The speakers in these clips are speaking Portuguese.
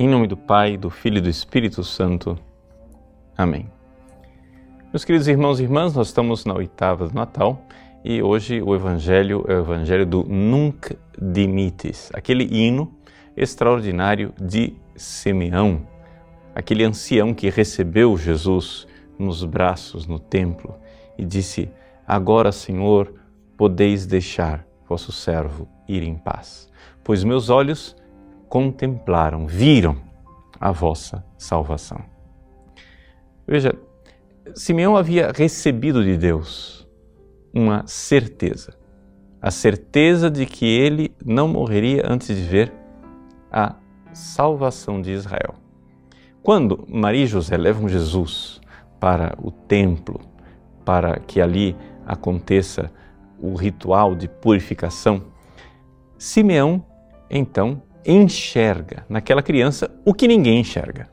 Em nome do Pai, do Filho e do Espírito Santo. Amém. Meus queridos irmãos e irmãs, nós estamos na oitava do Natal e hoje o Evangelho é o Evangelho do Nunc Dimites, aquele hino extraordinário de Simeão, aquele ancião que recebeu Jesus nos braços no templo e disse: Agora, Senhor, podeis deixar vosso servo ir em paz, pois meus olhos contemplaram, viram a vossa salvação. Veja, Simeão havia recebido de Deus uma certeza, a certeza de que ele não morreria antes de ver a salvação de Israel. Quando Maria e José levam Jesus para o templo, para que ali aconteça o ritual de purificação, Simeão então enxerga naquela criança o que ninguém enxerga.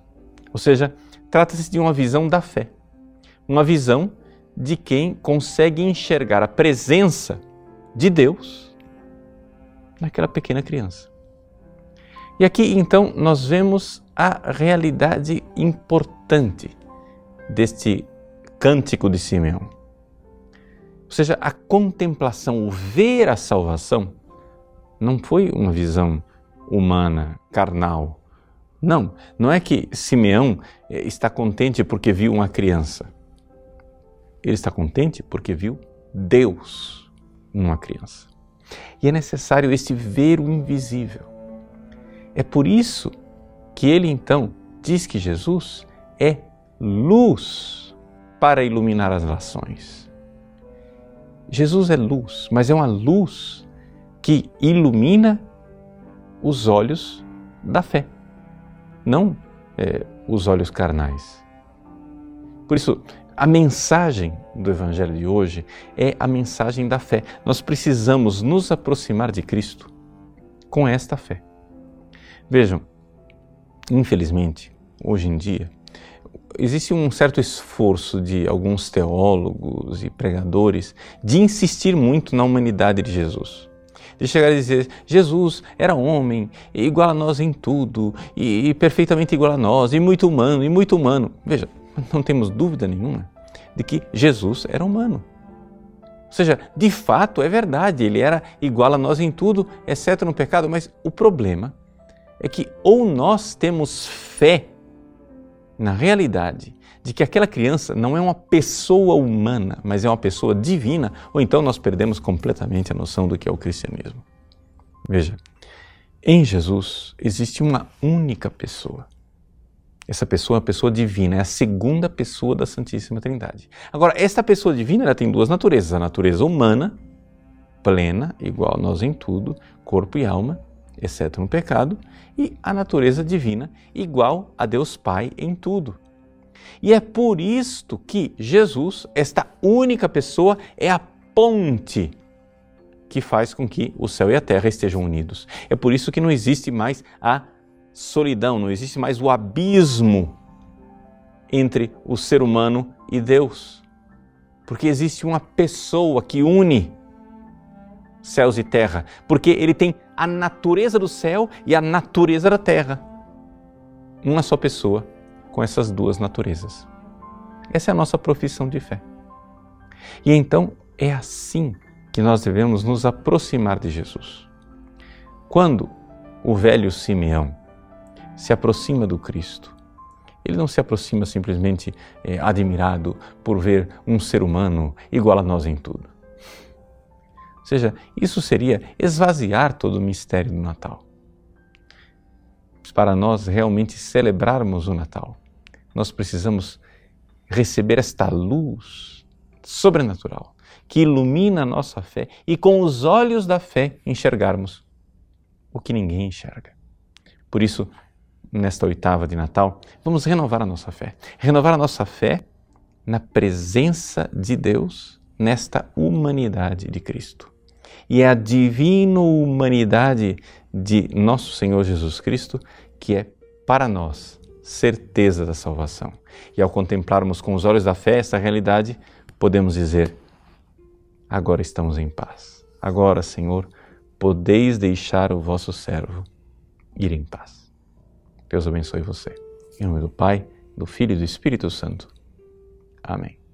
Ou seja, trata-se de uma visão da fé, uma visão de quem consegue enxergar a presença de Deus naquela pequena criança. E aqui então nós vemos a realidade importante deste cântico de Simeão. Ou seja, a contemplação, o ver a salvação, não foi uma visão humana, carnal. Não, não é que Simeão eh, está contente porque viu uma criança. Ele está contente porque viu Deus numa criança. E é necessário este ver o invisível. É por isso que ele então diz que Jesus é luz para iluminar as nações. Jesus é luz, mas é uma luz que ilumina os olhos da fé, não é, os olhos carnais. Por isso, a mensagem do Evangelho de hoje é a mensagem da fé. Nós precisamos nos aproximar de Cristo com esta fé. Vejam, infelizmente, hoje em dia, existe um certo esforço de alguns teólogos e pregadores de insistir muito na humanidade de Jesus. De chegar a dizer, Jesus era homem, igual a nós em tudo, e, e perfeitamente igual a nós, e muito humano, e muito humano. Veja, não temos dúvida nenhuma de que Jesus era humano. Ou seja, de fato é verdade, ele era igual a nós em tudo, exceto no pecado, mas o problema é que ou nós temos fé na realidade de que aquela criança não é uma pessoa humana, mas é uma pessoa divina, ou então nós perdemos completamente a noção do que é o cristianismo. Veja, em Jesus existe uma única pessoa. Essa pessoa é a pessoa divina, é a segunda pessoa da Santíssima Trindade. Agora, esta pessoa divina ela tem duas naturezas: a natureza humana, plena, igual a nós em tudo, corpo e alma, exceto no pecado, e a natureza divina, igual a Deus Pai em tudo. E é por isto que Jesus, esta única pessoa, é a ponte que faz com que o céu e a terra estejam unidos. É por isso que não existe mais a solidão, não existe mais o abismo entre o ser humano e Deus. Porque existe uma pessoa que une céus e terra, porque ele tem a natureza do céu e a natureza da terra. Uma só pessoa com essas duas naturezas. Essa é a nossa profissão de fé. E então é assim que nós devemos nos aproximar de Jesus. Quando o velho Simeão se aproxima do Cristo, ele não se aproxima simplesmente é, admirado por ver um ser humano igual a nós em tudo. Ou seja, isso seria esvaziar todo o mistério do Natal. Para nós realmente celebrarmos o Natal, nós precisamos receber esta luz sobrenatural que ilumina a nossa fé e com os olhos da fé enxergarmos o que ninguém enxerga. Por isso, nesta oitava de Natal, vamos renovar a nossa fé. Renovar a nossa fé na presença de Deus nesta humanidade de Cristo e é a divina humanidade de nosso Senhor Jesus Cristo que é para nós certeza da salvação. E ao contemplarmos com os olhos da fé essa realidade, podemos dizer: agora estamos em paz. Agora, Senhor, podeis deixar o vosso servo ir em paz. Deus abençoe você. Em nome do Pai, do Filho e do Espírito Santo. Amém.